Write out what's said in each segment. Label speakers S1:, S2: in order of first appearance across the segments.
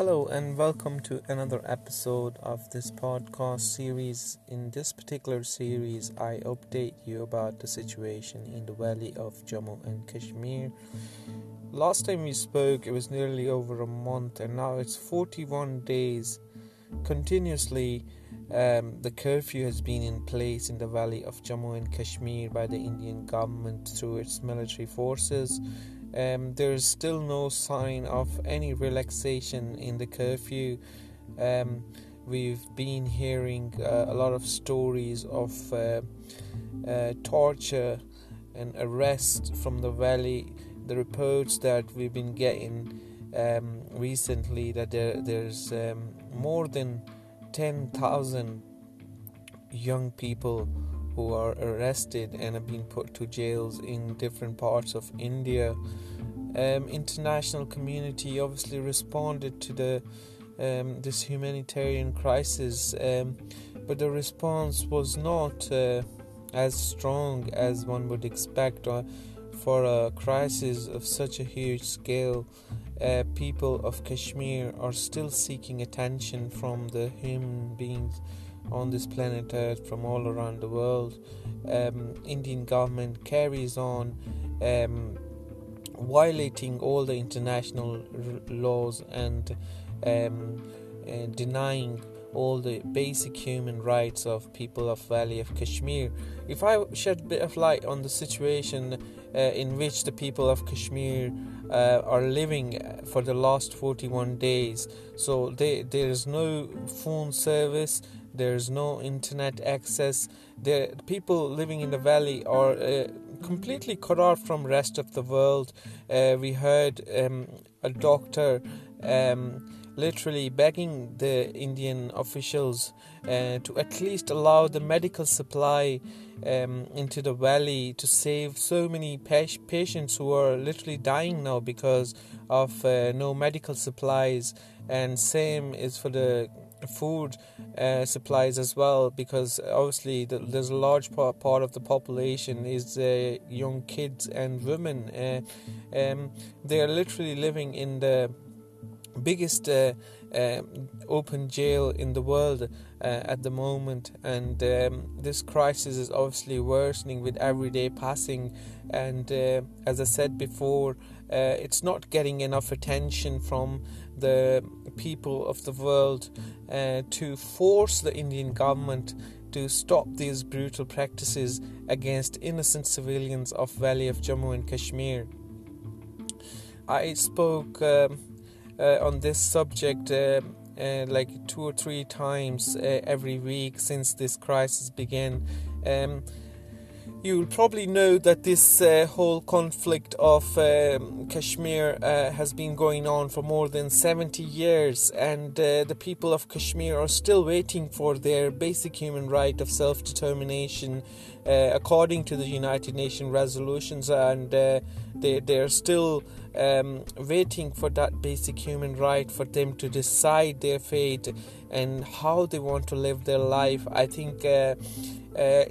S1: Hello, and welcome to another episode of this podcast series. In this particular series, I update you about the situation in the valley of Jammu and Kashmir. Last time we spoke, it was nearly over a month, and now it's 41 days continuously. Um, the curfew has been in place in the valley of Jammu and Kashmir by the Indian government through its military forces um, there is still no sign of any relaxation in the curfew. Um, we've been hearing uh, a lot of stories of uh, uh, torture and arrest from the valley. The reports that we've been getting um, recently that there, there's um, more than 10,000 young people who are arrested and have been put to jails in different parts of India. Um, international community obviously responded to the um, this humanitarian crisis, um, but the response was not uh, as strong as one would expect uh, for a crisis of such a huge scale. Uh, people of Kashmir are still seeking attention from the human beings on this planet Earth from all around the world. Um, Indian government carries on um, violating all the international r- laws and, um, and denying all the basic human rights of people of Valley of Kashmir. If I shed a bit of light on the situation uh, in which the people of Kashmir uh, are living for the last 41 days, so they, there is no phone service, there's no internet access. The people living in the valley are uh, completely cut off from rest of the world. Uh, we heard um, a doctor um, literally begging the indian officials uh, to at least allow the medical supply um, into the valley to save so many patients who are literally dying now because of uh, no medical supplies. And same is for the food uh, supplies as well because obviously the, there's a large part, part of the population is uh, young kids and women uh, um, they are literally living in the biggest uh, um, open jail in the world uh, at the moment and um, this crisis is obviously worsening with every day passing and uh, as i said before it's not getting enough attention from the people of the world uh, to force the Indian government to stop these brutal practices against innocent civilians of Valley of Jammu and Kashmir. I spoke um, uh, on this subject uh, uh like two or three times uh, every week since this crisis began. Um, You'll probably know that this uh, whole conflict of um, Kashmir uh, has been going on for more than 70 years, and uh, the people of Kashmir are still waiting for their basic human right of self determination uh, according to the United Nations resolutions, and uh, they, they're still um, waiting for that basic human right for them to decide their fate and how they want to live their life. I think uh, uh,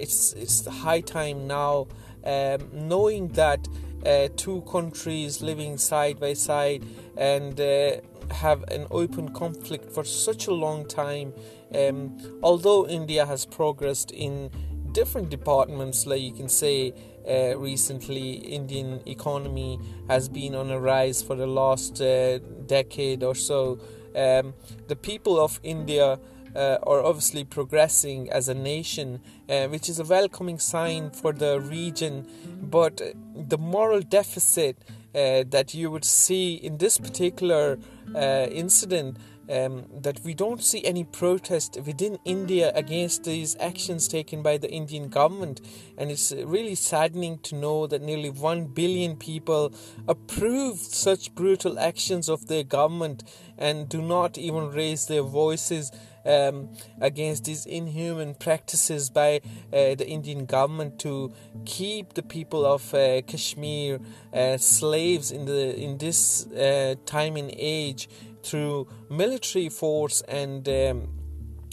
S1: it's it's high time now, um, knowing that uh, two countries living side by side and uh, have an open conflict for such a long time. Um, although India has progressed in different departments, like you can say, uh, recently Indian economy has been on a rise for the last uh, decade or so. Um, the people of India uh, are obviously progressing as a nation, uh, which is a welcoming sign for the region. But the moral deficit uh, that you would see in this particular uh, incident um, that we don't see any protest within India against these actions taken by the Indian government. And it's really saddening to know that nearly 1 billion people approved such brutal actions of their government and do not even raise their voices. Um, against these inhuman practices by uh, the Indian government to keep the people of uh, Kashmir uh, slaves in the in this uh, time and age through military force and um,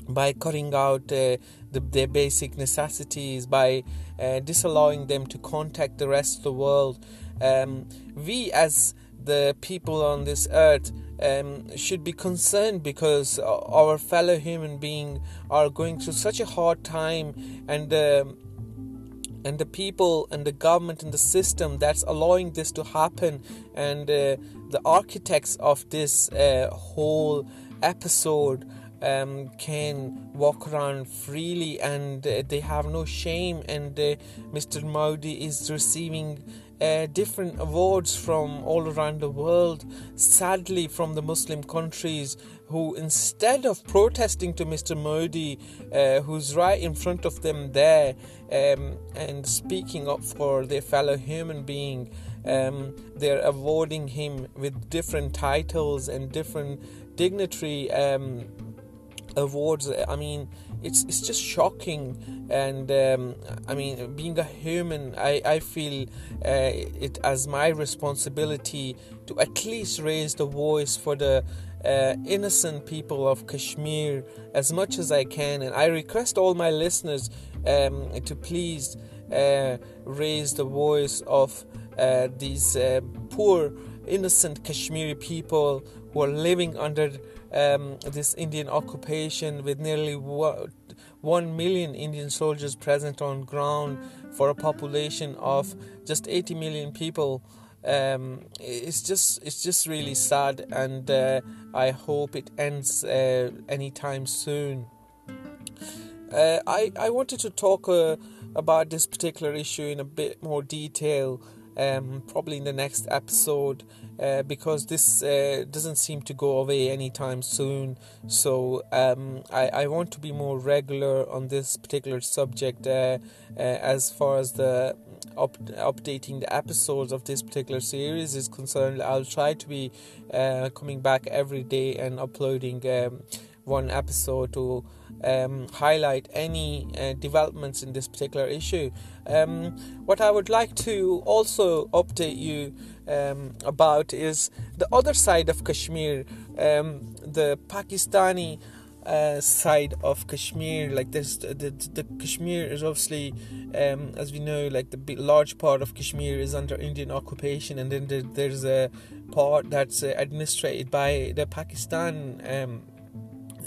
S1: by cutting out uh, the, their basic necessities, by uh, disallowing them to contact the rest of the world. Um, we, as the people on this earth um, should be concerned because our fellow human beings are going through such a hard time and um, and the people and the government and the system that's allowing this to happen and uh, the architects of this uh, whole episode um, can walk around freely and uh, they have no shame and uh, Mr. Modi is receiving uh, different awards from all around the world, sadly, from the Muslim countries, who instead of protesting to Mr. Modi, uh, who's right in front of them there, um, and speaking up for their fellow human being, um, they're awarding him with different titles and different dignitary um, awards. I mean, it's it's just shocking, and um, I mean, being a human, I I feel uh, it as my responsibility to at least raise the voice for the uh, innocent people of Kashmir as much as I can, and I request all my listeners um, to please uh, raise the voice of these uh, poor, innocent Kashmiri people who are living under um, this Indian occupation with nearly 1 million Indian soldiers present on ground for a population of just 80 million people. Um, it's just it's just really sad, and uh, I hope it ends uh, anytime soon. Uh, I I wanted to talk uh, about this particular issue in a bit more detail um, probably in the next episode uh, because this uh, doesn't seem to go away anytime soon. So um, I, I want to be more regular on this particular subject uh, uh as far as the up, updating the episodes of this particular series is concerned. I'll try to be uh, coming back every day and uploading um, one episode to um, highlight any uh, developments in this particular issue. Um, what I would like to also update you um, about is the other side of Kashmir, um, the Pakistani. Uh, side of Kashmir, like this, the, the, Kashmir is obviously, um, as we know, like the big, large part of Kashmir is under Indian occupation, and then there, there's a part that's uh, administered by the Pakistan um,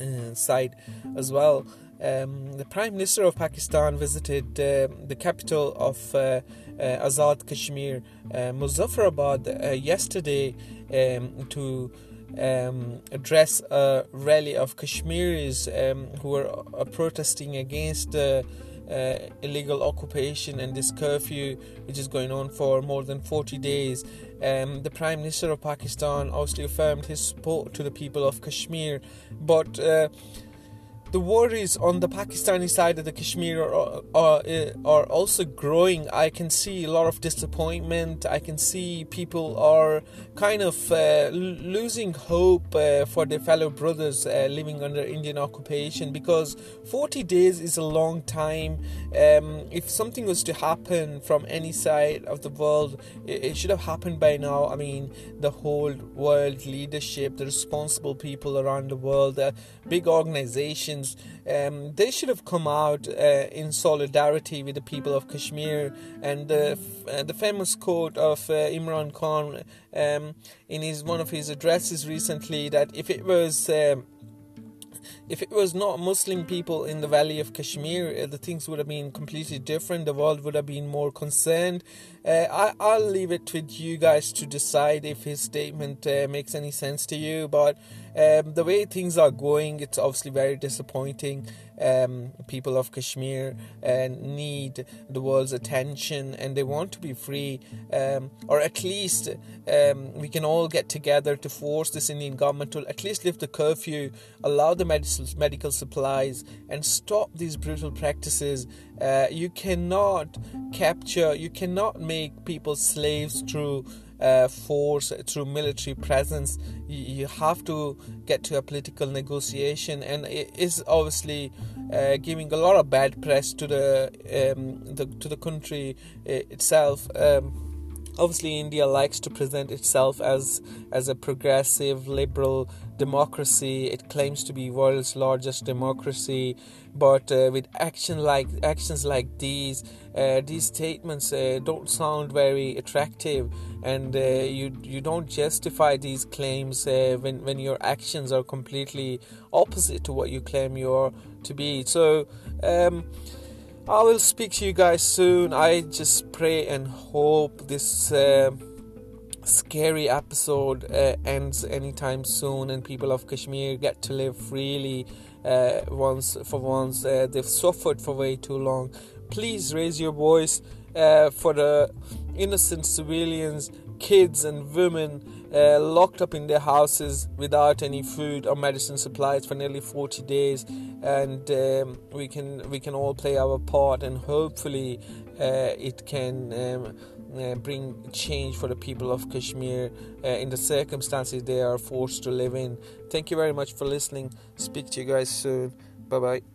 S1: uh, side as well. Um, the Prime Minister of Pakistan visited uh, the capital of uh, uh, Azad Kashmir, uh, Muzaffarabad, uh, yesterday um, to um, address a rally of Kashmiris um, who uh, protesting against the illegal occupation and this curfew, which is going on for more than 40 days. Um, the Prime Minister of Pakistan obviously affirmed his support to the people of Kashmir, but uh, the worries on the Pakistani side of the Kashmir are, are, are also growing. I can see a lot of disappointment. I can see people are kind of uh, losing hope uh, for their fellow brothers uh, living under Indian occupation because 40 days is a long time. Um, if something was to happen from any side of the world, it, it should have happened by now. I mean, the whole world leadership, the responsible people around the world, the big organizations um, they should have come out uh, in solidarity with the people of Kashmir. And the uh, the famous quote of uh, Imran Khan um, in his one of his addresses recently that if it was um, if it was not Muslim people in the valley of Kashmir, uh, the things would have been completely different. The world would have been more concerned. Uh, I, will leave it with you guys to decide if his statement uh, makes any sense to you. But um, the way things are going, it's obviously very disappointing. Um, people of Kashmir uh, need the world's attention and they want to be free, um, or at least um, we can all get together to force this Indian government to at least lift the curfew, allow the medical, supplies, and stop these brutal practices. Uh, you cannot capture, you cannot make people slaves through uh, force, through military presence. You, you, have to get to a political negotiation, and it is obviously uh, giving a lot of bad press to the, um, the to the country uh, itself. Um, obviously India likes to present itself as as a progressive liberal democracy. It claims to be world's largest democracy but uh, with action like actions like these uh, these statements uh, don't sound very attractive. And uh, you you don't justify these claims uh, when when your actions are completely opposite to what you claim you are to be. So um, I will speak to you guys soon. I just pray and hope this uh, scary episode uh, ends anytime soon and people of Kashmir get to live freely uh, once for once. Uh, they've suffered for way too long. Please raise your voice uh, for the innocent civilians, kids, and women uh, locked up in their houses without any food or medicine supplies for nearly 40 days and um, we can we can all play our part and hopefully uh, it can um, uh, bring change for the people of Kashmir uh, in the circumstances they are forced to live in. Thank you very much for listening. Speak to you guys soon. Bye bye.